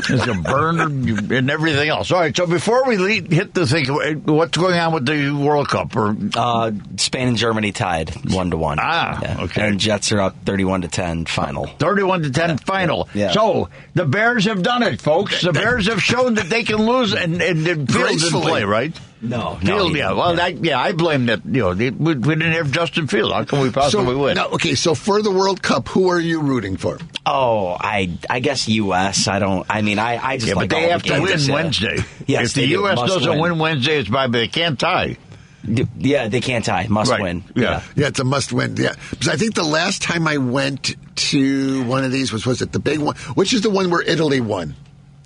It's a burn and everything else. All right. So before we lead, hit the thing, what's going on with the World Cup? Or Uh, Spain and Germany tied one to one. Ah, okay. And Jets are up thirty-one to ten. Final. thirty-one to ten final. Yeah. So the Bears have done it, folks. The Bears have shown that they can lose and, and, and field and Gracefully. play. Right? No, no, Field, he yeah. didn't, Well, yeah. I, yeah, I blame that. You know, they, we, we didn't have Justin Field. How can we possibly So, win? now, okay, so for the World Cup, who are you rooting for? Oh, I I guess U.S. I don't. I mean, I I just yeah, like but they all have the to games, win yeah. Wednesday. Yes, if the they do. U.S. Must doesn't win. Wednesday, it's by they can't tie. Yeah, they can't tie. Must Right. win. Yeah. Yeah, it's a must win. Yeah. Because I think the last time I went to one of these was, was it the big one? Which is the one where Italy won?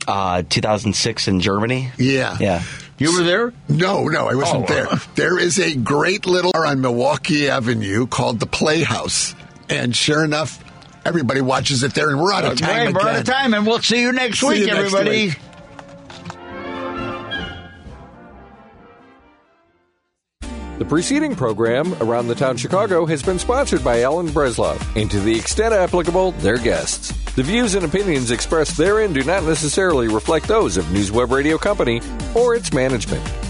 Uh, 2006 in Germany. Yeah. Yeah. You were there? No, no, I wasn't Oh. there. There is a great little bar on Milwaukee Avenue called the Playhouse. And sure enough, everybody watches it there, and we're out of time. Okay, we're out of time, and we'll see you next See week, you next everybody. week. The preceding program, Around the Town Chicago, has been sponsored by Alan Bresloff, and to the extent applicable, their guests. The views and opinions expressed therein do not necessarily reflect those of Newsweb Radio Company or its management.